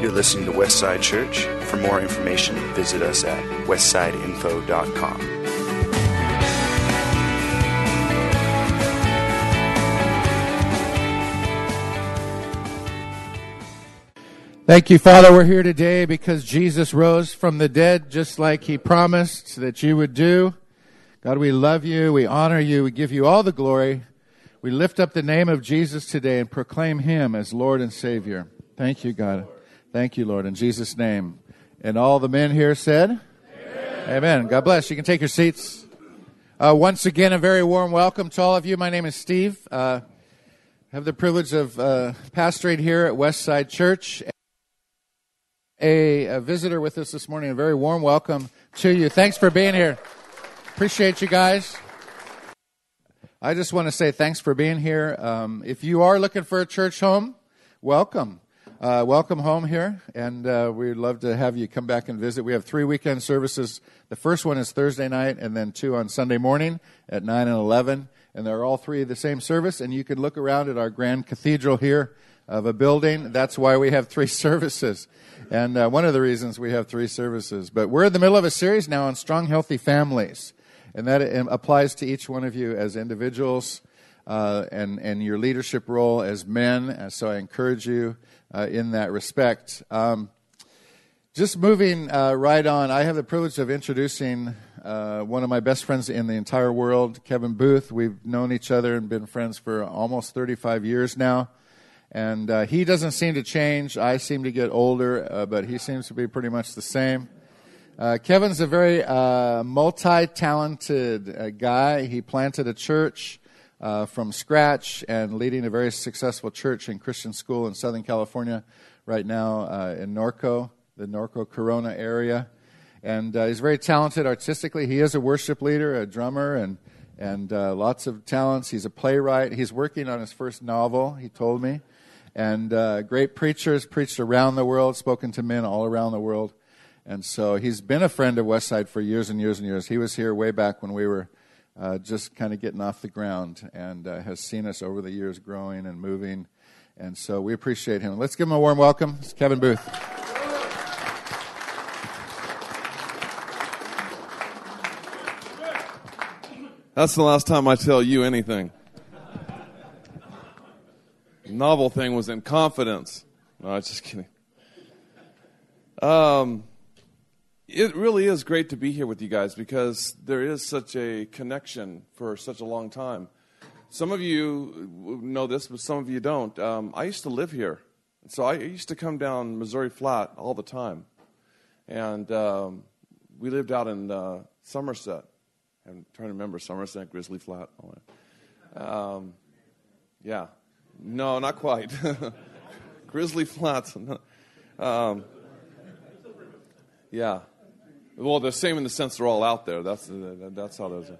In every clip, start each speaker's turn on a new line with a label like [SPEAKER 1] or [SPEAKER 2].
[SPEAKER 1] You're listening to Westside Church. For more information, visit us at westsideinfo.com.
[SPEAKER 2] Thank you, Father. We're here today because Jesus rose from the dead just like he promised that you would do. God, we love you. We honor you. We give you all the glory. We lift up the name of Jesus today and proclaim him as Lord and Savior. Thank you, God. Thank you, Lord, in Jesus' name. And all the men here said, Amen. Amen. God bless. You can take your seats. Uh, once again, a very warm welcome to all of you. My name is Steve. Uh, I have the privilege of uh, pastoring here at Westside Church a, a, visitor with us this morning. A very warm welcome to you. Thanks for being here. Appreciate you guys. I just want to say thanks for being here. Um, if you are looking for a church home, welcome. Uh, welcome home here, and uh, we'd love to have you come back and visit. We have three weekend services. The first one is Thursday night, and then two on Sunday morning at 9 and 11. And they're all three the same service, and you can look around at our grand cathedral here of a building. That's why we have three services. And uh, one of the reasons we have three services. But we're in the middle of a series now on strong, healthy families. And that applies to each one of you as individuals uh, and, and your leadership role as men. And so I encourage you uh, in that respect. Um, just moving uh, right on, I have the privilege of introducing uh, one of my best friends in the entire world, Kevin Booth. We've known each other and been friends for almost 35 years now. And uh, he doesn't seem to change. I seem to get older, uh, but he seems to be pretty much the same. Uh, Kevin's a very uh, multi talented uh, guy. He planted a church uh, from scratch and leading a very successful church and Christian school in Southern California right now in Norco, the Norco Corona area. And he's very talented artistically. He is a worship leader, a drummer, and and uh, lots of talents. He's a playwright. He's working on his first novel, he told me and uh, great preachers, preached around the world, spoken to men all around the world. And so he's been a friend of Westside for years and years and years. He was here way back when we were uh, just kind of getting off the ground and uh, has seen us over the years growing and moving. And so we appreciate him. Let's give him a warm welcome. It's Kevin Booth.
[SPEAKER 3] That's the last time I tell you anything novel thing was in confidence. No, just kidding. Um, it really is great to be here with you guys because there is such a connection for such a long time. Some of you know this, but some of you don't. Um, I used to live here, so I used to come down Missouri Flat all the time, and um, we lived out in uh, Somerset. I'm trying to remember Somerset, Grizzly Flat. Um, yeah, no, not quite. Grizzly Flats. Um, yeah. Well, the same in the sense they're all out there. That's that's how those.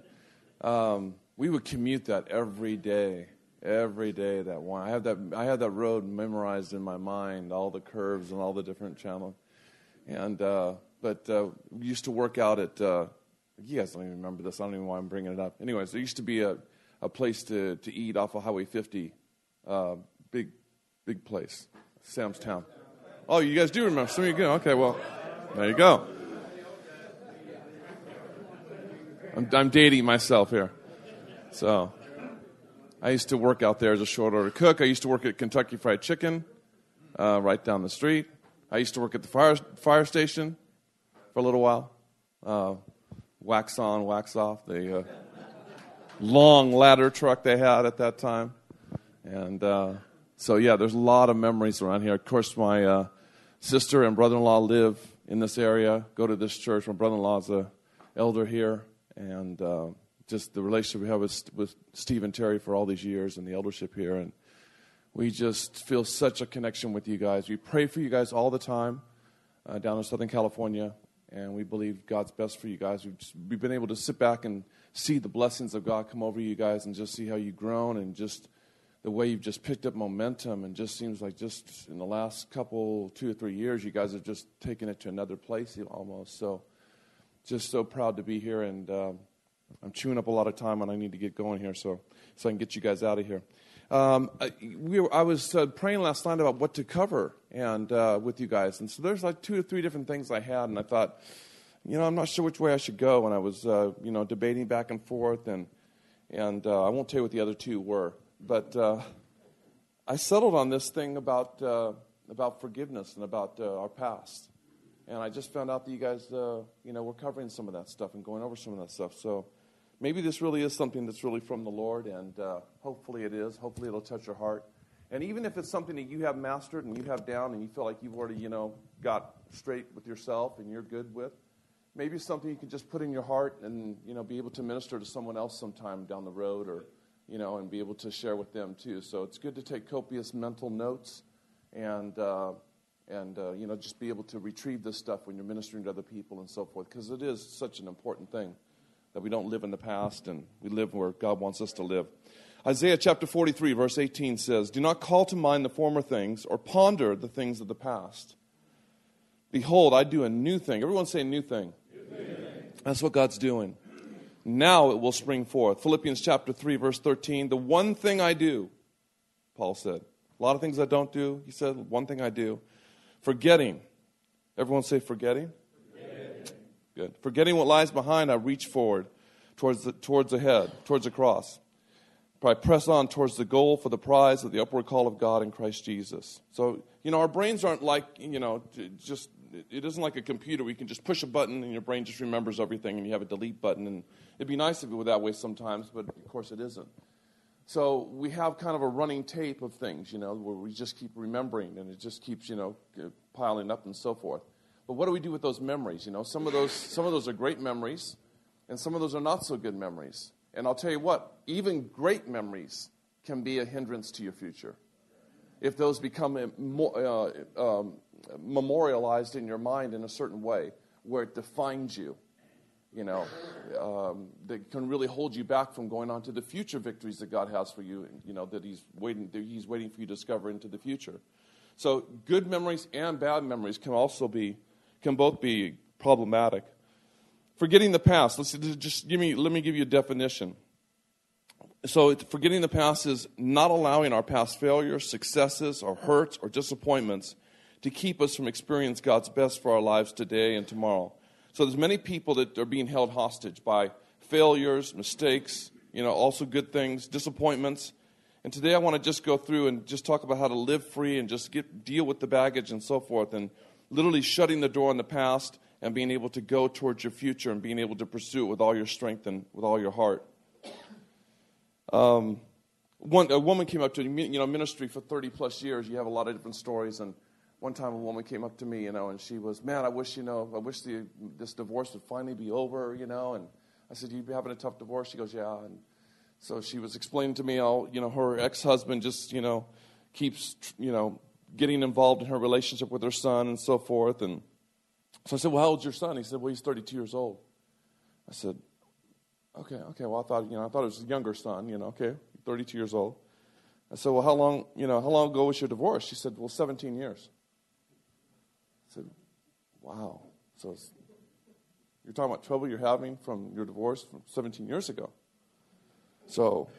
[SPEAKER 3] Are. Um, we would commute that every day, every day. That one, I have that. I have that road memorized in my mind, all the curves and all the different channels. And uh, but uh, we used to work out at. Uh, you guys don't even remember this. I don't even know why I'm bringing it up. Anyways, there used to be a, a place to, to eat off of Highway 50 uh, big, big place, Sam's Town. Oh, you guys do remember? Some of you go. Okay, well, there you go. I'm, I'm dating myself here. So, I used to work out there as a short order cook. I used to work at Kentucky Fried Chicken, uh, right down the street. I used to work at the fire fire station for a little while. Uh, wax on, wax off. The uh, long ladder truck they had at that time. And uh, so, yeah, there's a lot of memories around here. Of course, my uh, sister and brother in law live in this area, go to this church. My brother in law is an elder here. And uh, just the relationship we have with, with Steve and Terry for all these years and the eldership here. And we just feel such a connection with you guys. We pray for you guys all the time uh, down in Southern California. And we believe God's best for you guys. We've, just, we've been able to sit back and see the blessings of God come over you guys and just see how you've grown and just the way you've just picked up momentum and just seems like just in the last couple, two or three years, you guys have just taken it to another place almost. So, just so proud to be here, and um, I'm chewing up a lot of time, and I need to get going here so so I can get you guys out of here. Um, I, we I was uh, praying last night about what to cover and uh, with you guys, and so there's like two or three different things I had, and I thought, you know, I'm not sure which way I should go, and I was, uh, you know, debating back and forth, and and uh, I won't tell you what the other two were, but uh, I settled on this thing about uh, about forgiveness and about our past, and I just found out that you guys, you know, were covering some of that stuff and going over some of that stuff, so maybe this really is something that's really from the Lord, and uh, hopefully it is. Hopefully it'll touch your heart. And even if it's something that you have mastered and you have down and you feel like you've already, you know, got straight with yourself and you're good with, maybe it's something you can just put in your heart and, you know, be able to minister to someone else sometime down the road or, you know, and be able to share with them too. So it's good to take copious mental notes and, uh, and uh, you know, just be able to retrieve this stuff when you're ministering to other people and so forth because it is such an important thing that we don't live in the past and we live where God wants us to live. Isaiah chapter 43, verse 18 says, Do not call to mind the former things or ponder the things of the past. Behold, I do a new thing. Everyone say new thing. New thing. That's what God's doing. Now it will spring forth. Philippians chapter 3, verse 13. The one thing I do, Paul said. A lot of things I don't do. He said, one thing I do. Forgetting. Everyone say forgetting. Good. Forgetting what lies behind, I reach forward towards the, towards the head, towards the cross. I press on towards the goal for the prize of the upward call of God in Christ Jesus. So, you know, our brains aren't like, you know, just, it isn't like a computer where you can just push a button and your brain just remembers everything and you have a delete button. And it'd be nice if it were that way sometimes, but of course it isn't. So we have kind of a running tape of things, you know, where we just keep remembering and it just keeps, you know, piling up and so forth. But what do we do with those memories? You know, some of those, some of those are great memories, and some of those are not so good memories. And I'll tell you what, even great memories can be a hindrance to your future. If those become uh, um, memorialized in your mind in a certain way, where it defines you, you know, um, that can really hold you back from going on to the future victories that God has for you, you know, that He's waiting, that He's waiting for you to discover into the future. So, good memories and bad memories can also be can both be problematic. Forgetting the past, let's just give me, let me give you a definition. So, forgetting the past is not allowing our past failures, successes, or hurts, or disappointments to keep us from experiencing God's best for our lives today and tomorrow. So, there's many people that are being held hostage by failures, mistakes, you know, also good things, disappointments. And today I want to just go through and just talk about how to live free and just get, deal with the baggage and so forth. And literally shutting the door on the past and being able to go towards your future and being able to pursue it with all your strength and with all your heart. Um, one, a woman came up to me, you know, ministry for 30 plus years. You have a lot of different stories. And one time a woman came up to me, you know, and she was, man, I wish, you know, I wish the, this divorce would finally be over, you know. And I said, you be having a tough divorce? She goes, yeah. And so she was explaining to me how, you know, her ex husband just, you know, keeps, you know, getting involved in her relationship with her son and so forth. And so I said, Well, how old's your son? He said, Well, he's 32 years old. I said, Okay, okay. Well, I thought, you know, I thought it was a younger son, you know, okay, 32 years old. I said, Well, how long, you know, how long ago was your divorce? She said, Well, 17 years. I said, Wow. So you're talking about trouble you're having from your divorce from 17 years ago. So,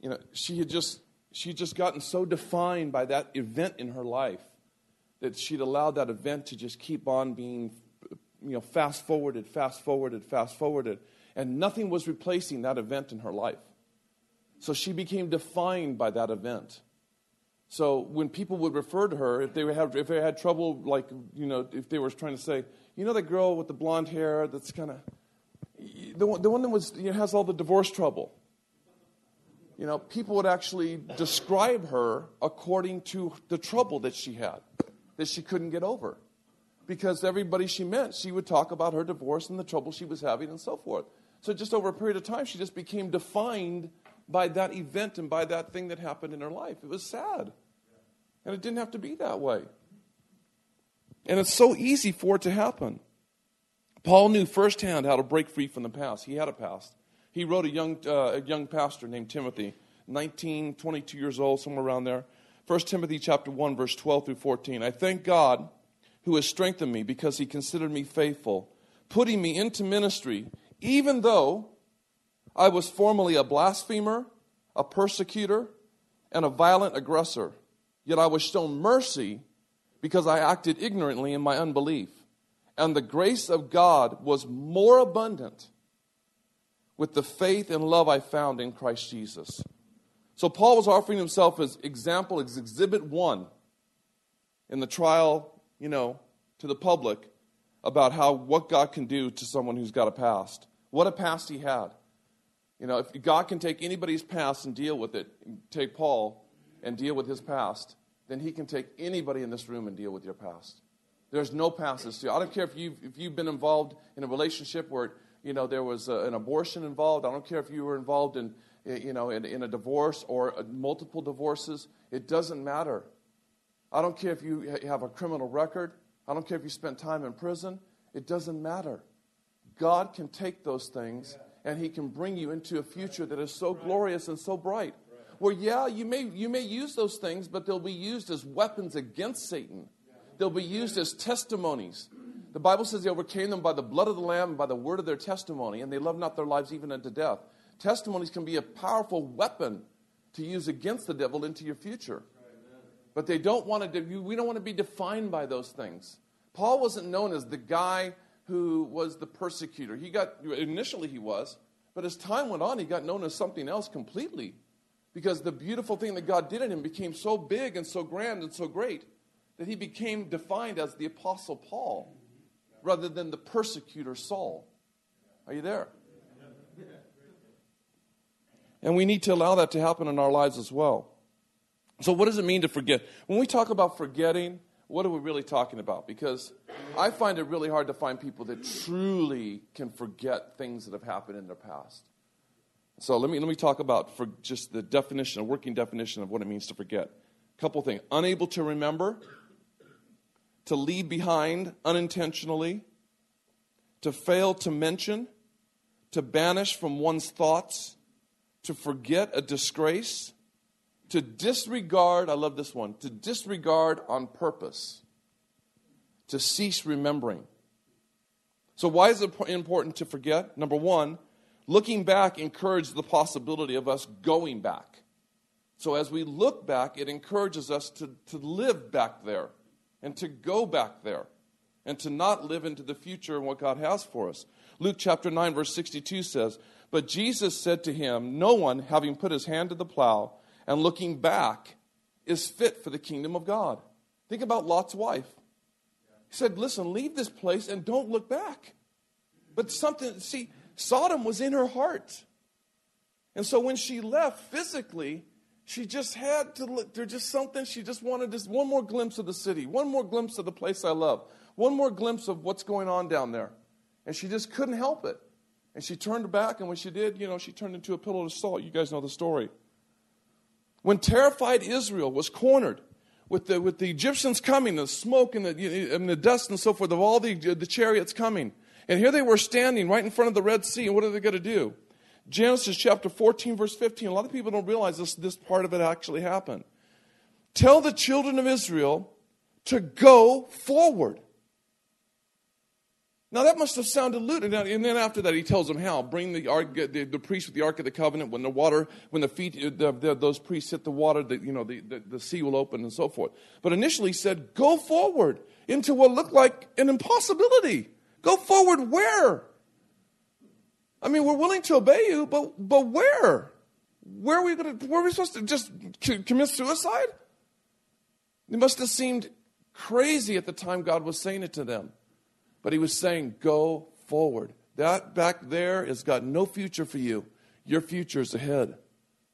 [SPEAKER 3] you know, she had just she'd just gotten so defined by that event in her life that she'd allowed that event to just keep on being you know fast forwarded fast forwarded fast forwarded and nothing was replacing that event in her life so she became defined by that event so when people would refer to her if they had if they had trouble like you know if they were trying to say you know that girl with the blonde hair that's kind of the one, the one that was you know, has all the divorce trouble you know, people would actually describe her according to the trouble that she had, that she couldn't get over. Because everybody she met, she would talk about her divorce and the trouble she was having and so forth. So just over a period of time, she just became defined by that event and by that thing that happened in her life. It was sad. And it didn't have to be that way. And it's so easy for it to happen. Paul knew firsthand how to break free from the past. He had a past. He wrote a young, uh, a young pastor named Timothy, 19, 22 years old, somewhere around there. 1 Timothy chapter 1, verse 12 through 14. I thank God who has strengthened me because he considered me faithful, putting me into ministry, even though I was formerly a blasphemer, a persecutor, and a violent aggressor. Yet I was shown mercy because I acted ignorantly in my unbelief. And the grace of God was more abundant with the faith and love I found in Christ Jesus. So Paul was offering himself as example, as exhibit one in the trial, you know, to the public about how what God can do to someone who's got a past. What a past he had. You know, if God can take anybody's past and deal with it, take Paul and deal with his past, then he can take anybody in this room and deal with your past. There's no passes to I don't care if you've, if you've been involved in a relationship where, you know, there was a, an abortion involved. I don't care if you were involved in, eh, you know, in, in a divorce or a, multiple divorces. It doesn't matter. I don't care if you have a criminal record. I don't care if you spent time in prison. It doesn't matter. God can take those things and He can bring you into a future that is so glorious and so bright. Where, yeah, you may, you may use those things, but they'll be used as weapons against Satan. They'll be used as testimonies. The Bible says they overcame them by the blood of the Lamb and by the word of their testimony, and they loved not their lives even unto death. Testimonies can be a powerful weapon to use against the devil into your future. But they don't want to, we don't want to be defined by those things. Paul wasn't known as the guy who was the persecutor. He got, initially he was, but as time went on, he got known as something else completely. Because the beautiful thing that God did in him became so big and so grand and so great that he became defined as the Apostle Paul rather than the persecutor Saul. Are you there? And we need to allow that to happen in our lives as well. So, what does it mean to forget? When we talk about forgetting, what are we really talking about? Because I find it really hard to find people that truly can forget things that have happened in their past. So let me, let me talk about for just the definition, a working definition of what it means to forget. Couple things. Unable to remember, to leave behind unintentionally, to fail to mention, to banish from one's thoughts, to forget a disgrace, to disregard, I love this one, to disregard on purpose, to cease remembering. So, why is it important to forget? Number one, looking back encourages the possibility of us going back. So, as we look back, it encourages us to, to live back there and to go back there and to not live into the future and what God has for us. Luke chapter 9, verse 62 says, But Jesus said to him, No one, having put his hand to the plow and looking back, is fit for the kingdom of God. Think about Lot's wife. He said, Listen, leave this place and don't look back. But something, see, Sodom was in her heart. And so when she left physically, she just had to look. There's just something she just wanted just one more glimpse of the city, one more glimpse of the place I love, one more glimpse of what's going on down there. And she just couldn't help it. And she turned back, and when she did, you know, she turned into a pillow of salt. You guys know the story. When terrified Israel was cornered with the, with the Egyptians coming, the smoke and the, and the dust and so forth of all the, the chariots coming, and here they were standing right in front of the Red Sea, and what are they going to do? Genesis chapter 14, verse 15. A lot of people don't realize this, this part of it actually happened. Tell the children of Israel to go forward. Now that must have sounded lewd. And then after that, he tells them how: bring the ark, the, the priest with the ark of the covenant. When the water, when the feet, uh, the, the, those priests hit the water, the, you know, the, the, the sea will open and so forth. But initially, he said, "Go forward into what looked like an impossibility." Go forward where? I mean, we're willing to obey you, but, but where? Where are we going to, where are we supposed to just commit suicide? It must have seemed crazy at the time God was saying it to them. But he was saying, go forward. That back there has got no future for you. Your future is ahead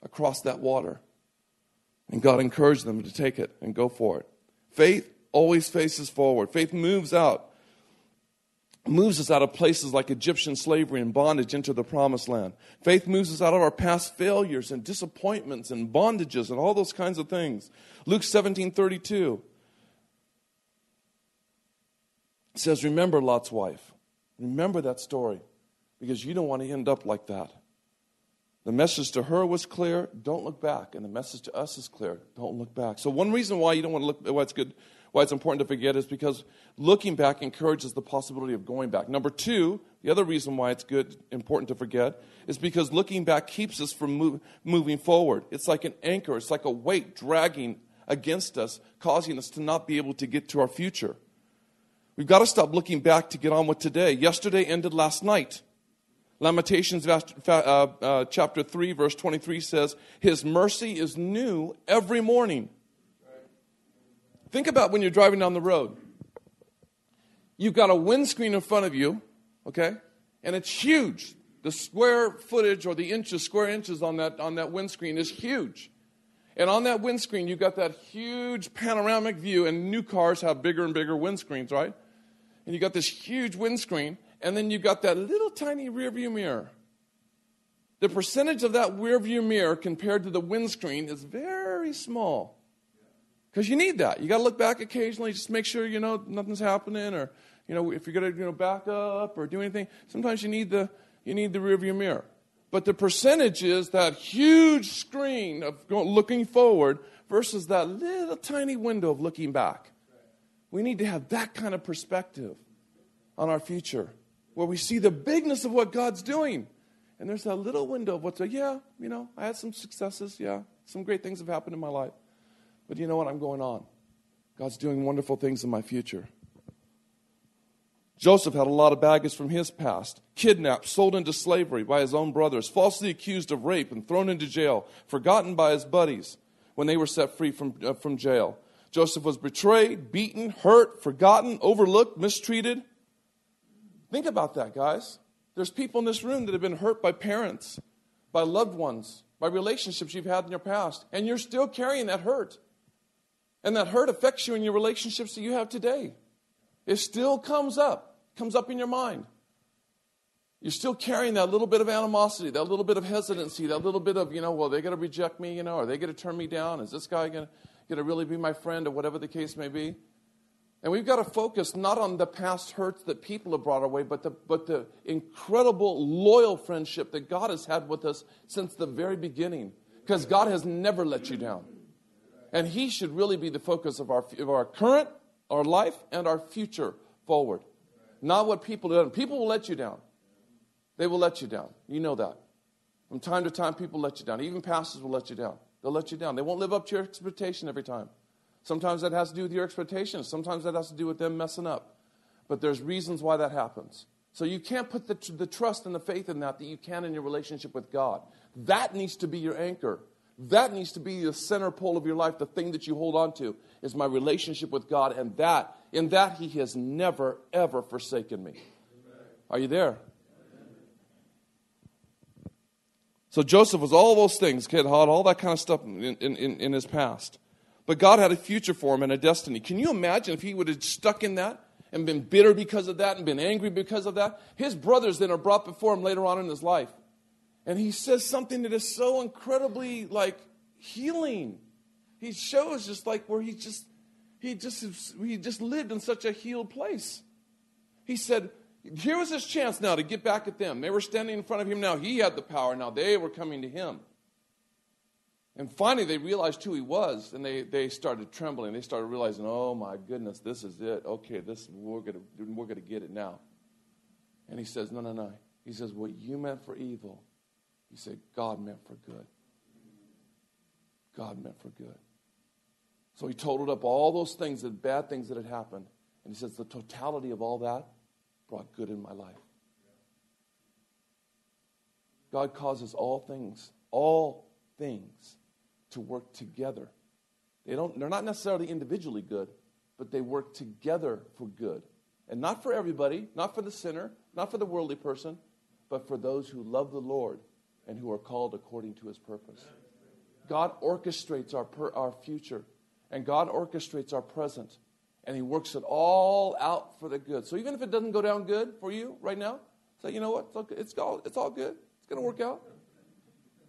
[SPEAKER 3] across that water. And God encouraged them to take it and go for it. Faith always faces forward. Faith moves out moves us out of places like Egyptian slavery and bondage into the promised land. Faith moves us out of our past failures and disappointments and bondages and all those kinds of things. Luke 17 32 says, Remember Lot's wife. Remember that story because you don't want to end up like that. The message to her was clear, don't look back. And the message to us is clear, don't look back. So one reason why you don't want to look why it's good why it's important to forget is because looking back encourages the possibility of going back. Number two, the other reason why it's good, important to forget, is because looking back keeps us from move, moving forward. It's like an anchor, it's like a weight dragging against us, causing us to not be able to get to our future. We've got to stop looking back to get on with today. Yesterday ended last night. Lamentations uh, uh, chapter 3, verse 23 says, His mercy is new every morning. Think about when you're driving down the road. You've got a windscreen in front of you, okay? And it's huge. The square footage or the inches, square inches on that, on that windscreen is huge. And on that windscreen, you've got that huge panoramic view, and new cars have bigger and bigger windscreens, right? And you've got this huge windscreen, and then you've got that little tiny rearview mirror. The percentage of that rearview mirror compared to the windscreen is very small. Because you need that. You got to look back occasionally, just make sure you know nothing's happening, or you know if you're going to you know back up or do anything. Sometimes you need the you need the rearview mirror. But the percentage is that huge screen of looking forward versus that little tiny window of looking back. We need to have that kind of perspective on our future where we see the bigness of what God's doing. And there's that little window of what's, like, yeah, you know, I had some successes, yeah, some great things have happened in my life. But you know what? I'm going on. God's doing wonderful things in my future. Joseph had a lot of baggage from his past kidnapped, sold into slavery by his own brothers, falsely accused of rape and thrown into jail, forgotten by his buddies when they were set free from, uh, from jail. Joseph was betrayed, beaten, hurt, forgotten, overlooked, mistreated. Think about that, guys. There's people in this room that have been hurt by parents, by loved ones, by relationships you've had in your past, and you're still carrying that hurt. And that hurt affects you in your relationships that you have today. It still comes up, comes up in your mind. You're still carrying that little bit of animosity, that little bit of hesitancy, that little bit of, you know, well, they're going to reject me, you know, are they going to turn me down? Is this guy going to really be my friend or whatever the case may be? And we've got to focus not on the past hurts that people have brought our way, but the, but the incredible loyal friendship that God has had with us since the very beginning. Because God has never let you down. And He should really be the focus of our, of our current, our life, and our future forward. Not what people do. People will let you down. They will let you down. You know that. From time to time, people let you down. Even pastors will let you down. They'll let you down. They won't live up to your expectation every time. Sometimes that has to do with your expectations. Sometimes that has to do with them messing up. But there's reasons why that happens. So you can't put the, the trust and the faith in that that you can in your relationship with God. That needs to be your anchor. That needs to be the center pole of your life. The thing that you hold on to is my relationship with God, and that, in that, He has never, ever forsaken me. Are you there? So Joseph was all those things, kid hot, all that kind of stuff in, in, in his past. But God had a future for him and a destiny. Can you imagine if he would have stuck in that and been bitter because of that and been angry because of that? His brothers then are brought before him later on in his life. And he says something that is so incredibly like healing. He shows just like where he just he just he just lived in such a healed place. He said, here was his chance now to get back at them. They were standing in front of him now. He had the power. Now they were coming to him. And finally, they realized who he was, and they, they started trembling. They started realizing, oh my goodness, this is it. Okay, this we're gonna we're gonna get it now. And he says, no, no, no. He says, what you meant for evil, he said, God meant for good. God meant for good. So he totaled up all those things, the bad things that had happened. And he says, the totality of all that brought good in my life. God causes all things, all things, to work together. They don't, they're not necessarily individually good, but they work together for good. And not for everybody, not for the sinner, not for the worldly person, but for those who love the Lord and who are called according to his purpose. God orchestrates our, per, our future, and God orchestrates our present, and he works it all out for the good. So even if it doesn't go down good for you right now, say, you know what? It's all, it's all, good. It's going to work out.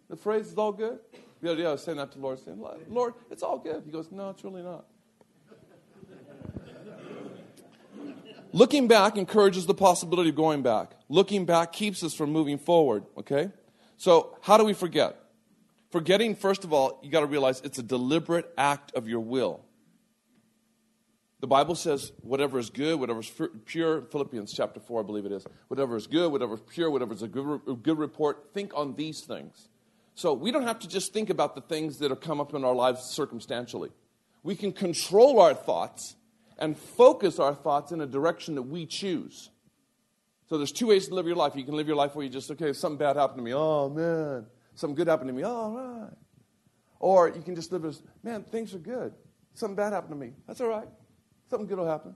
[SPEAKER 3] The phrase is all good. The other day I was saying that to Lord, saying, Lord, it's all good. He goes, No, it's really not. Looking back encourages the possibility of going back. Looking back keeps us from moving forward, okay? So, how do we forget? Forgetting, first of all, you got to realize it's a deliberate act of your will. The Bible says whatever is good, whatever is pure, Philippians chapter 4, I believe it is, whatever is good, whatever is pure, whatever is a good, good report, think on these things. So we don't have to just think about the things that have come up in our lives circumstantially. We can control our thoughts and focus our thoughts in a direction that we choose. So there's two ways to live your life. You can live your life where you just, okay, something bad happened to me. Oh, man. Something good happened to me. All right. Or you can just live as, man, things are good. Something bad happened to me. That's all right. Something good will happen.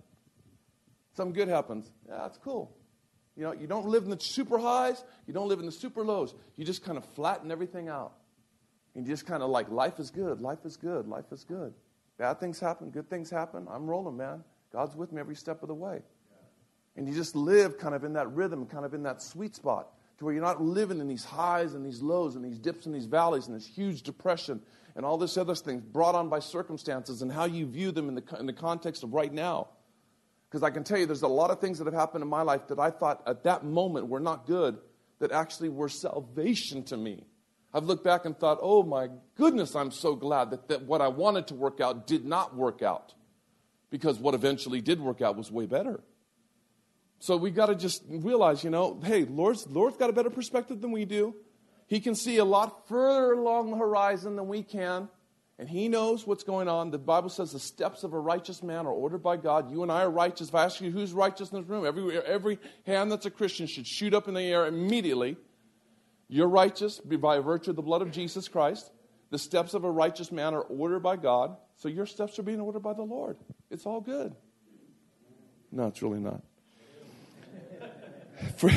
[SPEAKER 3] Something good happens. Yeah, that's cool. You know, you don't live in the super highs, you don't live in the super lows. You just kind of flatten everything out. And you just kind of like, life is good, life is good, life is good. Bad things happen, good things happen. I'm rolling, man. God's with me every step of the way. And you just live kind of in that rhythm, kind of in that sweet spot, to where you're not living in these highs and these lows and these dips and these valleys and this huge depression and all this other things brought on by circumstances and how you view them in the, in the context of right now. Because I can tell you, there's a lot of things that have happened in my life that I thought at that moment were not good, that actually were salvation to me. I've looked back and thought, oh my goodness, I'm so glad that, that what I wanted to work out did not work out. Because what eventually did work out was way better. So we've got to just realize, you know, hey, Lord's, Lord's got a better perspective than we do. He can see a lot further along the horizon than we can, and He knows what's going on. The Bible says the steps of a righteous man are ordered by God. You and I are righteous. If I ask you who's righteous in this room, every, every hand that's a Christian should shoot up in the air immediately. You're righteous by virtue of the blood of Jesus Christ. The steps of a righteous man are ordered by God, so your steps are being ordered by the Lord. It's all good. No, it's really not. For,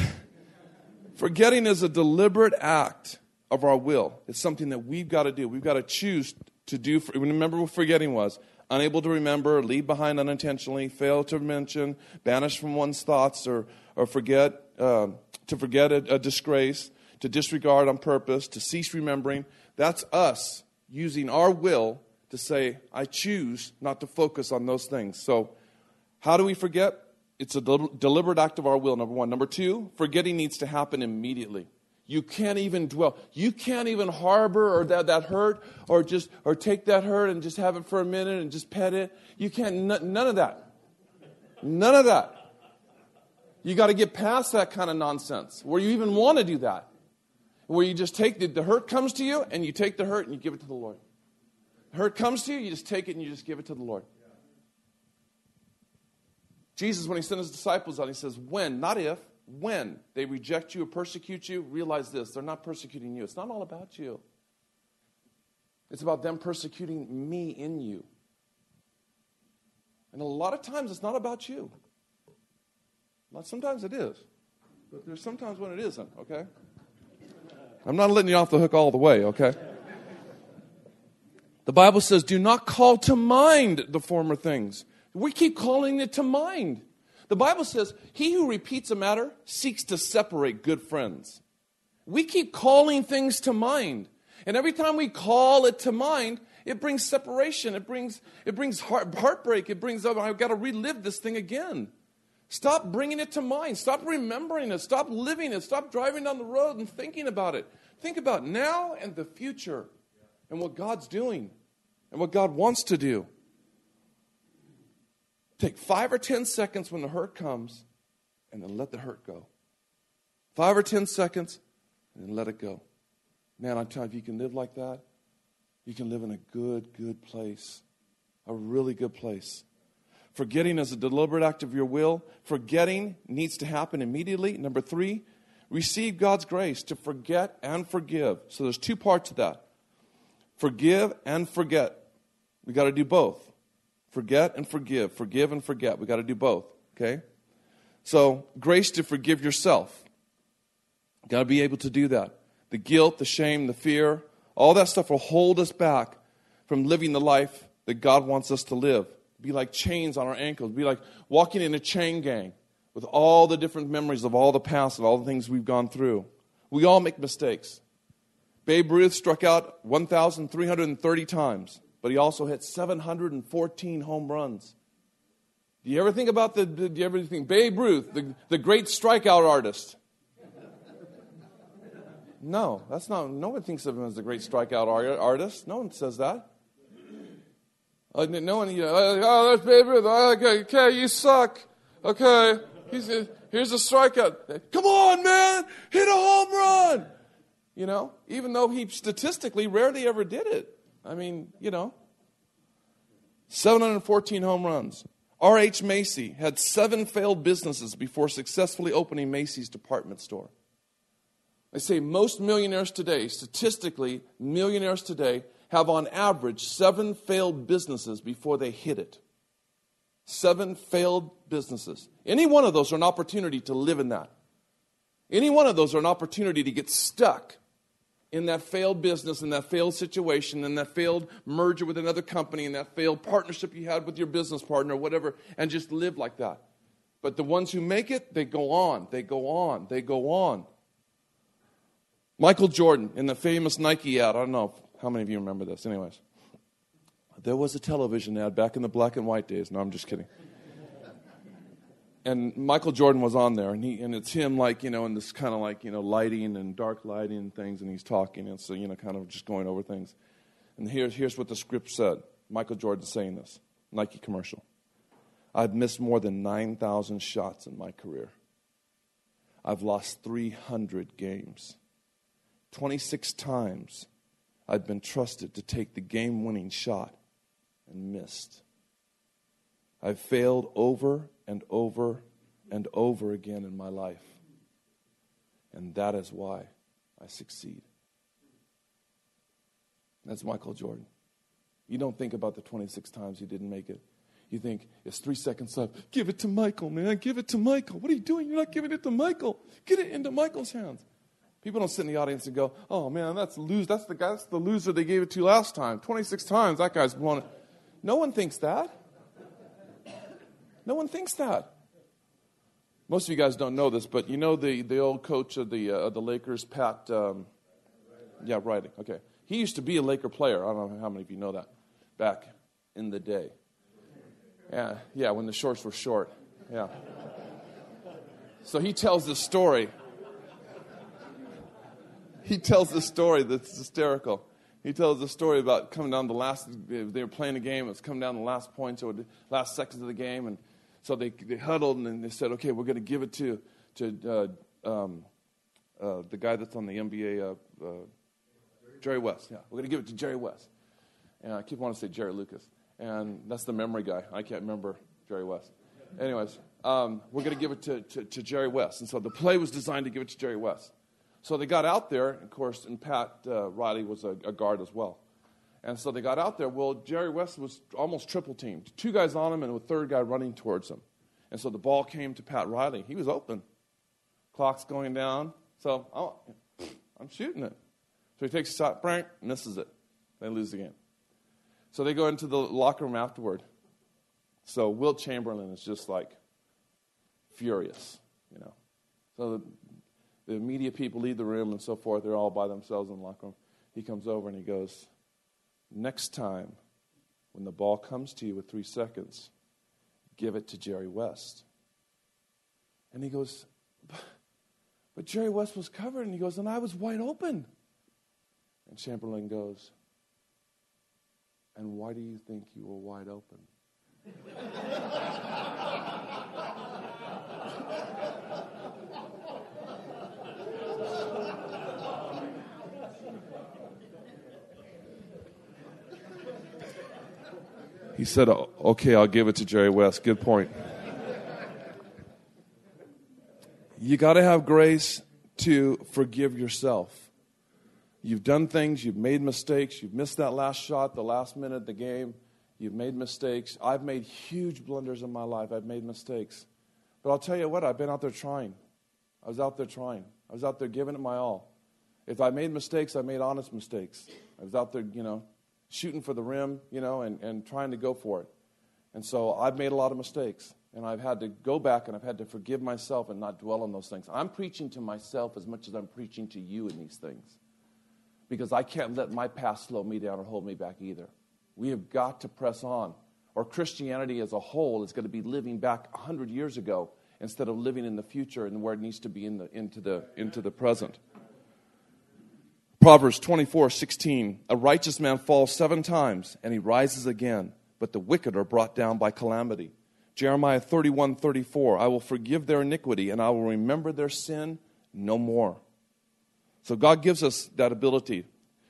[SPEAKER 3] Forgetting is a deliberate act of our will. It's something that we've got to do. We've got to choose to do. Remember what forgetting was unable to remember, leave behind unintentionally, fail to mention, banish from one's thoughts, or, or forget, uh, to forget a, a disgrace, to disregard on purpose, to cease remembering. That's us using our will to say, I choose not to focus on those things. So, how do we forget? It's a deliberate act of our will, number one. Number two, forgetting needs to happen immediately. You can't even dwell. You can't even harbor or that, that hurt or just or take that hurt and just have it for a minute and just pet it. You can't n- none of that. None of that. You got to get past that kind of nonsense where you even want to do that. Where you just take the, the hurt comes to you and you take the hurt and you give it to the Lord. The hurt comes to you, you just take it and you just give it to the Lord. Jesus, when he sent his disciples out, he says, When, not if, when they reject you or persecute you, realize this they're not persecuting you. It's not all about you, it's about them persecuting me in you. And a lot of times it's not about you. Not sometimes it is, but there's sometimes when it isn't, okay? I'm not letting you off the hook all the way, okay? The Bible says, Do not call to mind the former things we keep calling it to mind. The Bible says, He who repeats a matter seeks to separate good friends. We keep calling things to mind. And every time we call it to mind, it brings separation. It brings, it brings heart, heartbreak. It brings, oh, I've got to relive this thing again. Stop bringing it to mind. Stop remembering it. Stop living it. Stop driving down the road and thinking about it. Think about now and the future and what God's doing and what God wants to do. Take five or 10 seconds when the hurt comes and then let the hurt go. Five or 10 seconds and then let it go. Man, I'm telling you, if you can live like that, you can live in a good, good place. A really good place. Forgetting is a deliberate act of your will. Forgetting needs to happen immediately. Number three, receive God's grace to forget and forgive. So there's two parts to that forgive and forget. We got to do both. Forget and forgive. Forgive and forget. We got to do both, okay? So, grace to forgive yourself. Got to be able to do that. The guilt, the shame, the fear, all that stuff will hold us back from living the life that God wants us to live. Be like chains on our ankles. Be like walking in a chain gang with all the different memories of all the past and all the things we've gone through. We all make mistakes. Babe Ruth struck out 1,330 times but he also hit 714 home runs. Do you ever think about the, do you ever think, Babe Ruth, the, the great strikeout artist? No, that's not. No one thinks of him as a great strikeout artist. No one says that. Uh, no one, you know, uh, oh, that's Babe Ruth. Uh, okay, okay, you suck. Okay, he's a, here's a strikeout. Come on, man, hit a home run. You know, even though he statistically rarely ever did it. I mean, you know, 714 home runs. R.H. Macy had seven failed businesses before successfully opening Macy's department store. They say most millionaires today, statistically, millionaires today have on average seven failed businesses before they hit it. Seven failed businesses. Any one of those are an opportunity to live in that. Any one of those are an opportunity to get stuck in that failed business, in that failed situation, in that failed merger with another company, in that failed partnership you had with your business partner, whatever, and just live like that. But the ones who make it, they go on, they go on, they go on. Michael Jordan in the famous Nike ad, I don't know how many of you remember this? Anyways, there was a television ad back in the black and white days. No, I'm just kidding. And Michael Jordan was on there, and he and it's him like you know in this kind of like you know lighting and dark lighting and things, and he's talking, and so you know kind of just going over things. And here's here's what the script said. Michael Jordan saying this Nike commercial. I've missed more than 9,000 shots in my career. I've lost 300 games. 26 times I've been trusted to take the game winning shot and missed. I've failed over and over and over again in my life. And that is why I succeed. That's Michael Jordan. You don't think about the 26 times he didn't make it. You think it's three seconds left. Give it to Michael, man. Give it to Michael. What are you doing? You're not giving it to Michael. Get it into Michael's hands. People don't sit in the audience and go, "Oh man, that's lose. That's the guy. That's the loser they gave it to last time. Twenty-six times that guy's blown it." No one thinks that. No one thinks that. Most of you guys don't know this, but you know the, the old coach of the uh, the Lakers, Pat. Um, yeah, Riley. Okay, he used to be a Laker player. I don't know how many of you know that. Back in the day. Yeah, yeah, when the shorts were short. Yeah. So he tells this story he tells the story that's hysterical. He tells the story about coming down the last, they were playing a game, it was coming down the last points or the last seconds of the game. And so they, they huddled and they said, okay, we're going to give it to, to uh, um, uh, the guy that's on the NBA, uh, uh, Jerry West. Yeah, we're going to give it to Jerry West. And I keep wanting to say Jerry Lucas. And that's the memory guy. I can't remember Jerry West. Anyways, um, we're going to give it to, to, to Jerry West. And so the play was designed to give it to Jerry West. So they got out there, of course, and Pat uh, Riley was a, a, guard as well. And so they got out there. Well, Jerry West was almost triple teamed. Two guys on him and a third guy running towards him. And so the ball came to Pat Riley. He was open. Clock's going down. So oh, I'm shooting it. So he takes a shot, bang, misses it. They lose the game. So they go into the locker room afterward. So Wilt Chamberlain is just like furious, you know. So the media people leave the room and so forth. They're all by themselves in the locker room. He comes over and he goes, Next time, when the ball comes to you with three seconds, give it to Jerry West. And he goes, But Jerry West was covered. And he goes, And I was wide open. And Chamberlain goes, And why do you think you were wide open? He said, oh, Okay, I'll give it to Jerry West. Good point. You got to have grace to forgive yourself. You've done things, you've made mistakes, you've missed that last shot, the last minute of the game, you've made mistakes. I've made huge blunders in my life, I've made mistakes. But I'll tell you what, I've been out there trying. I was out there trying. I was out there giving it my all. If I made mistakes, I made honest mistakes. I was out there, you know, shooting for the rim, you know, and, and trying to go for it. And so I've made a lot of mistakes. And I've had to go back and I've had to forgive myself and not dwell on those things. I'm preaching to myself as much as I'm preaching to you in these things. Because I can't let my past slow me down or hold me back either. We have got to press on. Or Christianity as a whole is going to be living back 100 years ago instead of living in the future and where it needs to be in the, into, the, into the present. Proverbs 24, 16. A righteous man falls seven times and he rises again, but the wicked are brought down by calamity. Jeremiah 31, 34. I will forgive their iniquity and I will remember their sin no more. So God gives us that ability.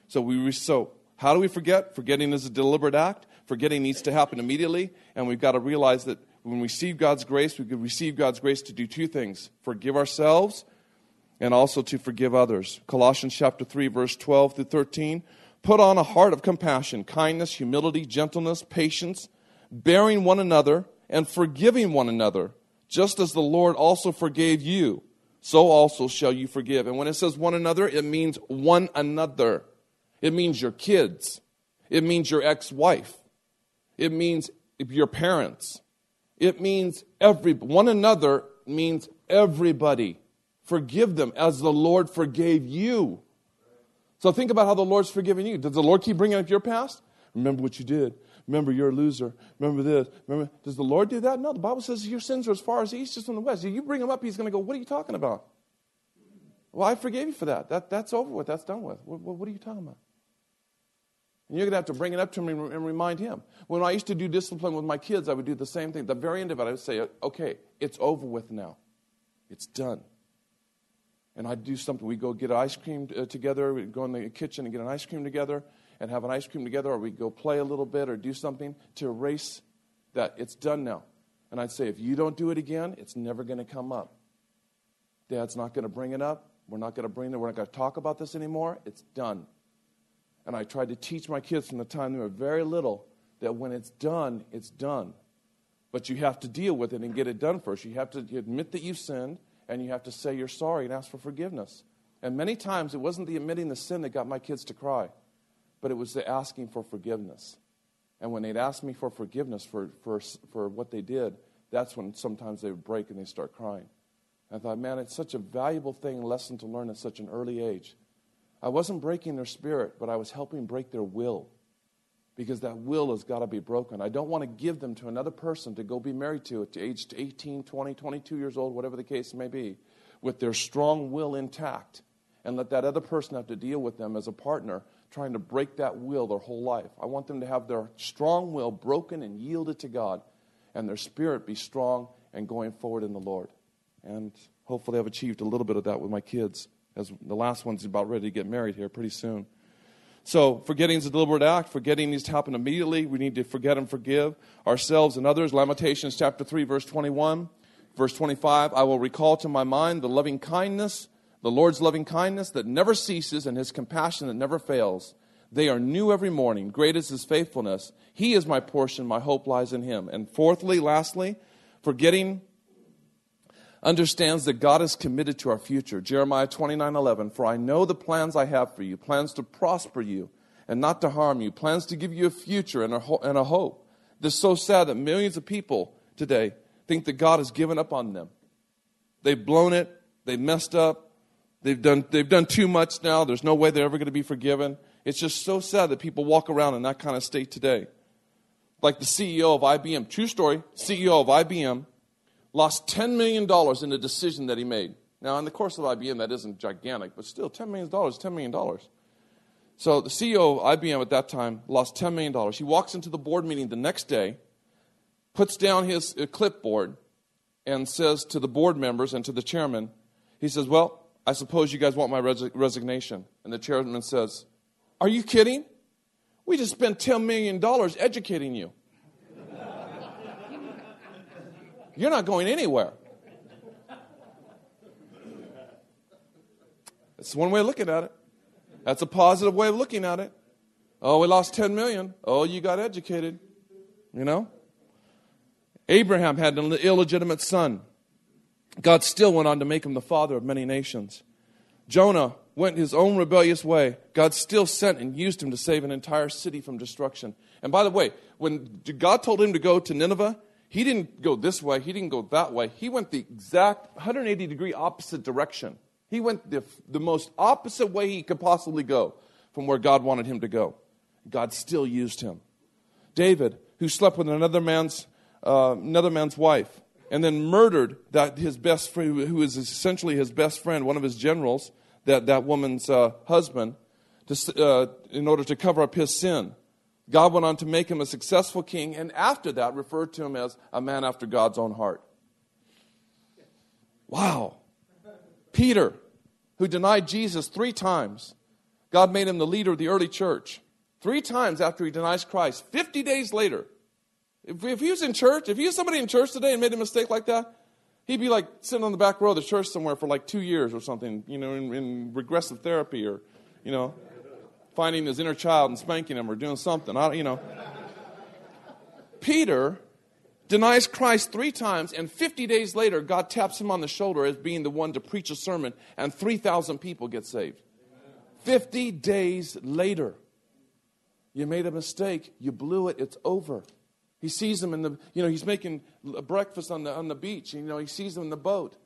[SPEAKER 3] So we so how do we forget? Forgetting is a deliberate act. Forgetting needs to happen immediately, and we've got to realize that when we receive God's grace, we can receive God's grace to do two things: forgive ourselves and also to forgive others. Colossians chapter 3 verse 12 through 13. Put on a heart of compassion, kindness, humility, gentleness, patience, bearing one another and forgiving one another, just as the Lord also forgave you, so also shall you forgive. And when it says one another, it means one another. It means your kids. It means your ex-wife. It means your parents. It means every one another means everybody. Forgive them as the Lord forgave you. So think about how the Lord's forgiven you. Does the Lord keep bringing up your past? Remember what you did. Remember you're a loser. Remember this. Remember, does the Lord do that? No, the Bible says your sins are as far as the east is from the west. You bring them up, he's going to go, What are you talking about? Well, I forgave you for that. that that's over with. That's done with. What, what are you talking about? And you're going to have to bring it up to him and remind him. When I used to do discipline with my kids, I would do the same thing. the very end of it, I would say, Okay, it's over with now. It's done and I'd do something. We'd go get ice cream uh, together. We'd go in the kitchen and get an ice cream together and have an ice cream together, or we'd go play a little bit or do something to erase that. It's done now. And I'd say, if you don't do it again, it's never going to come up. Dad's not going to bring it up. We're not going to bring it. We're not going to talk about this anymore. It's done. And I tried to teach my kids from the time they were very little that when it's done, it's done. But you have to deal with it and get it done first. You have to admit that you've sinned and you have to say you're sorry and ask for forgiveness. And many times it wasn't the admitting the sin that got my kids to cry, but it was the asking for forgiveness. And when they'd ask me for forgiveness for, for, for what they did, that's when sometimes they would break and they start crying. And I thought, man, it's such a valuable thing, lesson to learn at such an early age. I wasn't breaking their spirit, but I was helping break their will because that will has got to be broken. I don't want to give them to another person to go be married to at age 18, 20, 22 years old, whatever the case may be, with their strong will intact and let that other person have to deal with them as a partner trying to break that will their whole life. I want them to have their strong will broken and yielded to God and their spirit be strong and going forward in the Lord. And hopefully I've achieved a little bit of that with my kids as the last one's about ready to get married here pretty soon. So, forgetting is a deliberate act. Forgetting needs to happen immediately. We need to forget and forgive ourselves and others. Lamentations chapter 3, verse 21. Verse 25 I will recall to my mind the loving kindness, the Lord's loving kindness that never ceases, and his compassion that never fails. They are new every morning. Great is his faithfulness. He is my portion. My hope lies in him. And fourthly, lastly, forgetting understands that God is committed to our future. Jeremiah 29 11, For I know the plans I have for you, plans to prosper you and not to harm you, plans to give you a future and a, ho- and a hope. It's so sad that millions of people today think that God has given up on them. They've blown it, they've messed up, they've done, they've done too much now, there's no way they're ever going to be forgiven. It's just so sad that people walk around in that kind of state today. Like the CEO of IBM, true story, CEO of IBM, lost $10 million in a decision that he made. Now, in the course of IBM, that isn't gigantic, but still, $10 million is $10 million. So the CEO of IBM at that time lost $10 million. He walks into the board meeting the next day, puts down his uh, clipboard, and says to the board members and to the chairman, he says, Well, I suppose you guys want my res- resignation. And the chairman says, Are you kidding? We just spent $10 million educating you. You're not going anywhere. That's one way of looking at it. That's a positive way of looking at it. Oh, we lost 10 million. Oh, you got educated. You know? Abraham had an illegitimate son. God still went on to make him the father of many nations. Jonah went his own rebellious way. God still sent and used him to save an entire city from destruction. And by the way, when God told him to go to Nineveh, he didn't go this way, he didn't go that way. He went the exact 180 degree opposite direction. He went the, the most opposite way he could possibly go from where God wanted him to go. God still used him. David, who slept with another man's, uh, another man's wife, and then murdered that his best friend, who is essentially his best friend, one of his generals, that, that woman's uh, husband, to, uh, in order to cover up his sin. God went on to make him a successful king, and after that, referred to him as a man after God's own heart. Wow. Peter, who denied Jesus three times, God made him the leader of the early church. Three times after he denies Christ, 50 days later. If, if he was in church, if he was somebody in church today and made a mistake like that, he'd be like sitting on the back row of the church somewhere for like two years or something, you know, in, in regressive therapy or, you know, finding his inner child and spanking him or doing something. I, you know. Peter denies Christ three times, and 50 days later, God taps him on the shoulder as being the one to preach a sermon, and 3,000 people get saved. 50 days later, you made a mistake, you blew it, it's over. He sees him in the, you know, he's making breakfast on the, on the beach, you know, he sees him in the boat.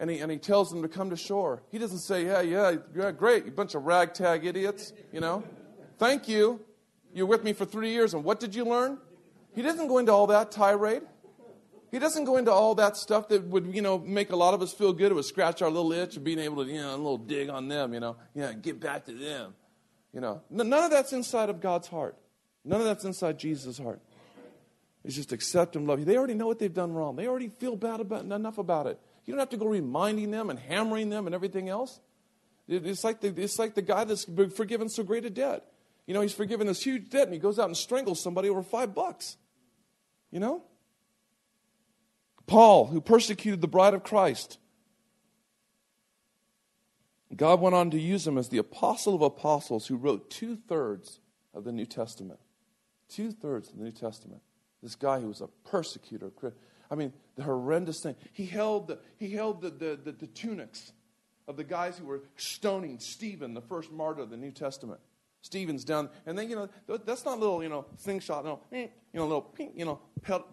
[SPEAKER 3] And he, and he tells them to come to shore. He doesn't say, yeah, yeah, yeah, great, you bunch of ragtag idiots, you know. Thank you. You're with me for three years, and what did you learn? He doesn't go into all that tirade. He doesn't go into all that stuff that would, you know, make a lot of us feel good. It would scratch our little itch of being able to, you know, a little dig on them, you know, yeah, get back to them. You know, none of that's inside of God's heart. None of that's inside Jesus' heart. It's just accept and love you. They already know what they've done wrong. They already feel bad about enough about it. You don't have to go reminding them and hammering them and everything else. It's like the, it's like the guy that's forgiven so great a debt. You know, he's forgiven this huge debt and he goes out and strangles somebody over five bucks. You know? Paul, who persecuted the bride of Christ, God went on to use him as the apostle of apostles who wrote two thirds of the New Testament. Two thirds of the New Testament. This guy who was a persecutor. I mean, the horrendous thing. He held the, he held the, the, the, the tunics of the guys who were stoning Stephen, the first martyr of the New Testament. Stephen's down, and then you know that's not little you know slingshot, no, eh, you know little pink, you know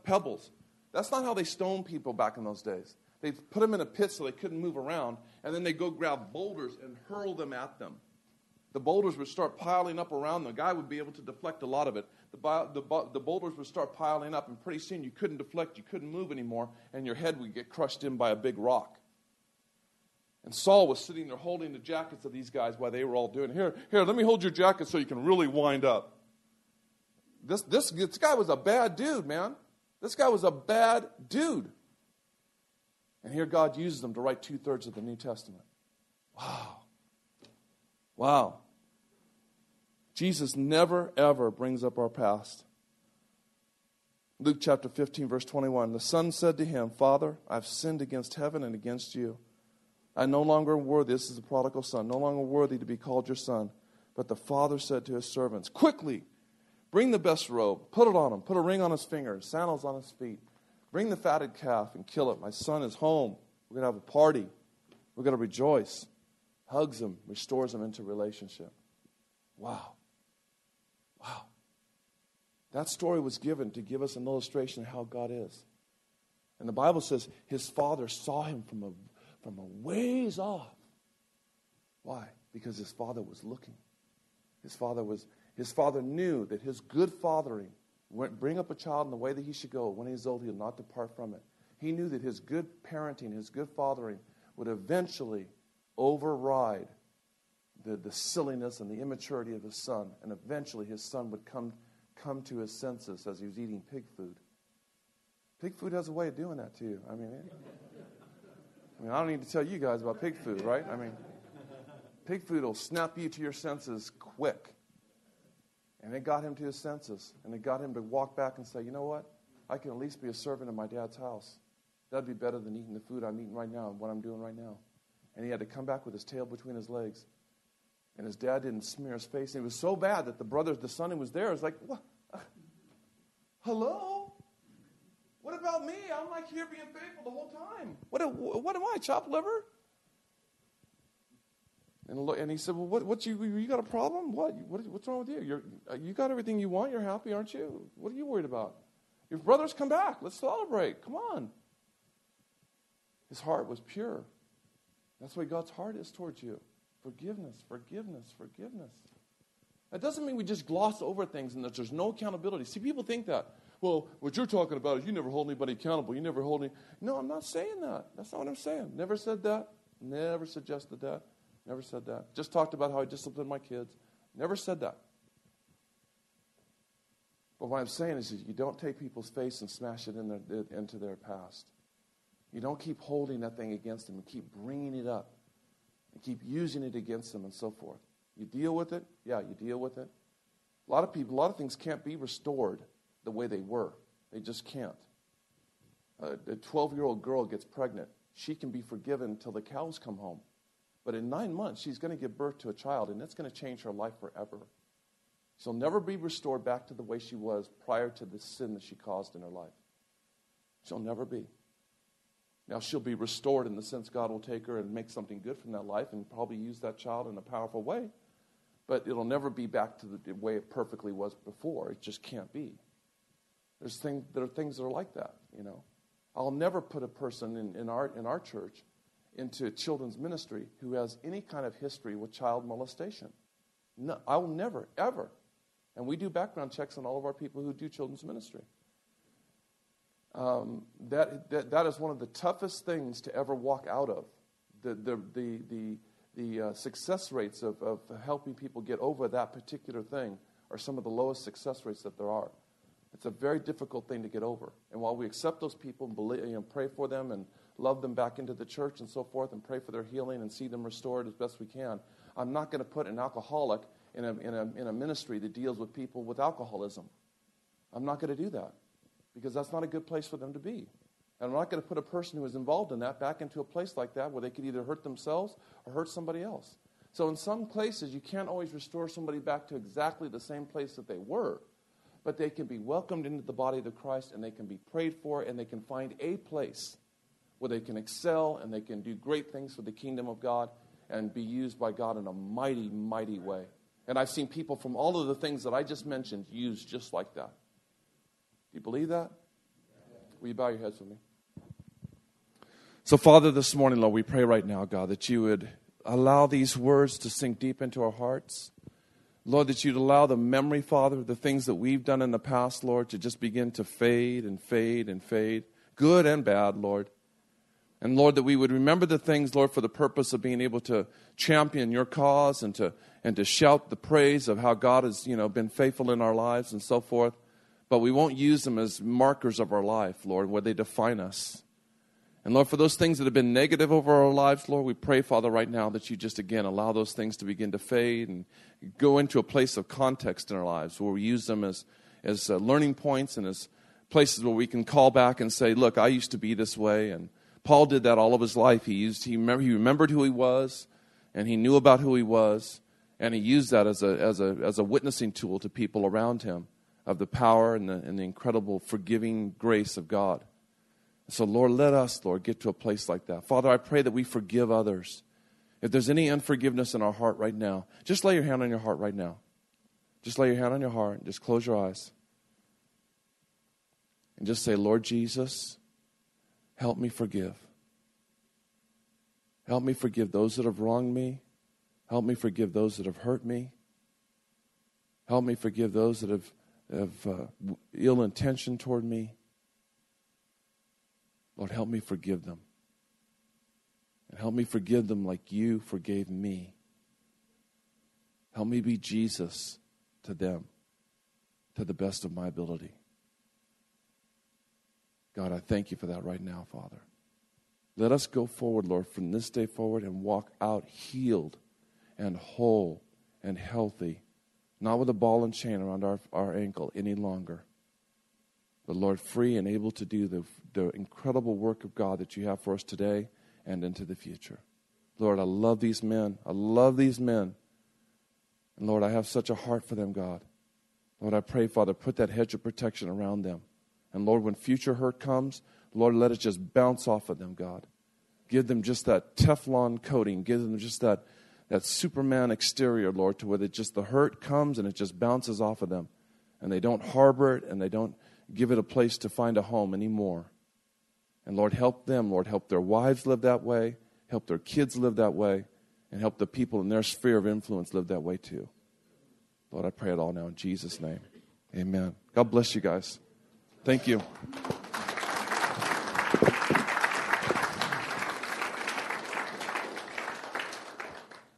[SPEAKER 3] pebbles. That's not how they stoned people back in those days. They put them in a pit so they couldn't move around, and then they go grab boulders and hurl them at them. The boulders would start piling up around them. The guy would be able to deflect a lot of it. The, the, the boulders would start piling up, and pretty soon you couldn't deflect, you couldn't move anymore, and your head would get crushed in by a big rock. And Saul was sitting there holding the jackets of these guys while they were all doing, here, here, let me hold your jacket so you can really wind up. This, this, this guy was a bad dude, man. This guy was a bad dude. And here God uses them to write two thirds of the New Testament. Wow. Wow. Jesus never, ever brings up our past. Luke chapter 15, verse 21. The son said to him, Father, I've sinned against heaven and against you. I'm no longer worthy, this is the prodigal son, no longer worthy to be called your son. But the father said to his servants, Quickly, bring the best robe, put it on him, put a ring on his finger, sandals on his feet. Bring the fatted calf and kill it. My son is home. We're going to have a party. We're going to rejoice. Hugs him, restores him into relationship. Wow. Wow. That story was given to give us an illustration of how God is. And the Bible says his father saw him from a from a ways off. Why? Because his father was looking. His father was his father knew that his good fathering would bring up a child in the way that he should go. When he's old, he'll not depart from it. He knew that his good parenting, his good fathering, would eventually override the, the silliness and the immaturity of his son, and eventually his son would come, come to his senses as he was eating pig food. Pig food has a way of doing that to you. I mean, it, I mean, I don't need to tell you guys about pig food, right? I mean, pig food will snap you to your senses quick. And it got him to his senses. And it got him to walk back and say, you know what? I can at least be a servant in my dad's house. That'd be better than eating the food I'm eating right now and what I'm doing right now. And he had to come back with his tail between his legs. And his dad didn't smear his face. And it was so bad that the brother, the son who was there, was like, what? Hello? What about me? I'm like here being faithful the whole time. What, what am I, chopped liver? And, and he said, Well, what, what you, you got a problem? What, what what's wrong with you? You're, you got everything you want. You're happy, aren't you? What are you worried about? Your brothers come back. Let's celebrate. Come on. His heart was pure. That's the way God's heart is towards you forgiveness, forgiveness, forgiveness. That doesn't mean we just gloss over things and that there's no accountability. See, people think that well, what you're talking about is you never hold anybody accountable. You never hold any. No, I'm not saying that. That's not what I'm saying. Never said that. Never suggested that. Never said that. Just talked about how I disciplined my kids. Never said that. But what I'm saying is, you don't take people's face and smash it in their, into their past. You don't keep holding that thing against them and keep bringing it up keep using it against them and so forth. You deal with it? Yeah, you deal with it. A lot of people, a lot of things can't be restored the way they were. They just can't. a 12 year old girl gets pregnant. She can be forgiven until the cows come home. But in nine months, she's going to give birth to a child, and it's going to change her life forever. She'll never be restored back to the way she was prior to the sin that she caused in her life. She'll never be. Now, she'll be restored in the sense God will take her and make something good from that life and probably use that child in a powerful way. But it'll never be back to the way it perfectly was before. It just can't be. There's thing, there are things that are like that, you know. I'll never put a person in, in, our, in our church into children's ministry who has any kind of history with child molestation. No, I will never, ever. And we do background checks on all of our people who do children's ministry. Um, that, that, that is one of the toughest things to ever walk out of. The, the, the, the, the uh, success rates of, of helping people get over that particular thing are some of the lowest success rates that there are. It's a very difficult thing to get over. And while we accept those people and believe, you know, pray for them and love them back into the church and so forth and pray for their healing and see them restored as best we can, I'm not going to put an alcoholic in a, in, a, in a ministry that deals with people with alcoholism. I'm not going to do that because that's not a good place for them to be. And I'm not going to put a person who is involved in that back into a place like that where they could either hurt themselves or hurt somebody else. So, in some places, you can't always restore somebody back to exactly the same place that they were, but they can be welcomed into the body of the Christ and they can be prayed for and they can find a place where they can excel and they can do great things for the kingdom of God and be used by God in a mighty, mighty way. And I've seen people from all of the things that I just mentioned used just like that. Do you believe that? Will you bow your heads with me? So, Father, this morning, Lord, we pray right now, God, that you would allow these words to sink deep into our hearts. Lord, that you'd allow the memory, Father, of the things that we've done in the past, Lord, to just begin to fade and fade and fade, good and bad, Lord. And Lord, that we would remember the things, Lord, for the purpose of being able to champion your cause and to, and to shout the praise of how God has, you know, been faithful in our lives and so forth. But we won't use them as markers of our life, Lord, where they define us. And Lord, for those things that have been negative over our lives, Lord, we pray, Father, right now that you just again allow those things to begin to fade and go into a place of context in our lives where we use them as, as uh, learning points and as places where we can call back and say, look, I used to be this way. And Paul did that all of his life. He used he, remember, he remembered who he was, and he knew about who he was, and he used that as a as a as a witnessing tool to people around him of the power and the, and the incredible forgiving grace of God. So, Lord, let us, Lord, get to a place like that. Father, I pray that we forgive others. If there's any unforgiveness in our heart right now, just lay your hand on your heart right now. Just lay your hand on your heart. Just close your eyes. And just say, Lord Jesus, Help me forgive. Help me forgive those that have wronged me. Help me forgive those that have hurt me. Help me forgive those that have, have uh, ill intention toward me. Lord, help me forgive them. And help me forgive them like you forgave me. Help me be Jesus to them to the best of my ability. God, I thank you for that right now, Father. Let us go forward, Lord, from this day forward and walk out healed and whole and healthy, not with a ball and chain around our, our ankle any longer, but, Lord, free and able to do the, the incredible work of God that you have for us today and into the future. Lord, I love these men. I love these men. And Lord, I have such a heart for them, God. Lord, I pray, Father, put that hedge of protection around them. And Lord, when future hurt comes, Lord, let it just bounce off of them, God. Give them just that Teflon coating. Give them just that, that Superman exterior, Lord, to where it just the hurt comes and it just bounces off of them. And they don't harbor it and they don't give it a place to find a home anymore. And Lord, help them, Lord, help their wives live that way, help their kids live that way, and help the people in their sphere of influence live that way too. Lord, I pray it all now in Jesus' name. Amen. God bless you guys. Thank you.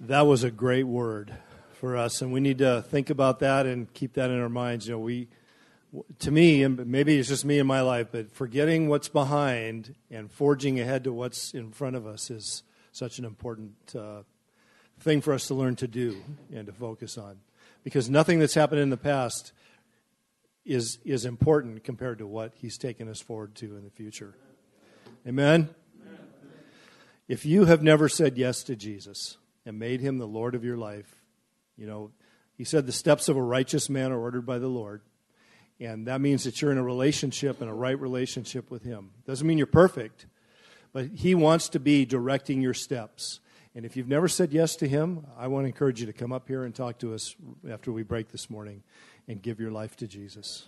[SPEAKER 4] That was a great word for us, and we need to think about that and keep that in our minds. You know, we, to me, and maybe it's just me in my life, but forgetting what's behind and forging ahead to what's in front of us is such an important uh, thing for us to learn to do and to focus on. Because nothing that's happened in the past is, is important compared to what He's taken us forward to in the future. Amen? If you have never said yes to Jesus, and made him the Lord of your life. You know, he said the steps of a righteous man are ordered by the Lord. And that means that you're in a relationship and a right relationship with him. Doesn't mean you're perfect, but he wants to be directing your steps. And if you've never said yes to him, I want to encourage you to come up here and talk to us after we break this morning and give your life to Jesus.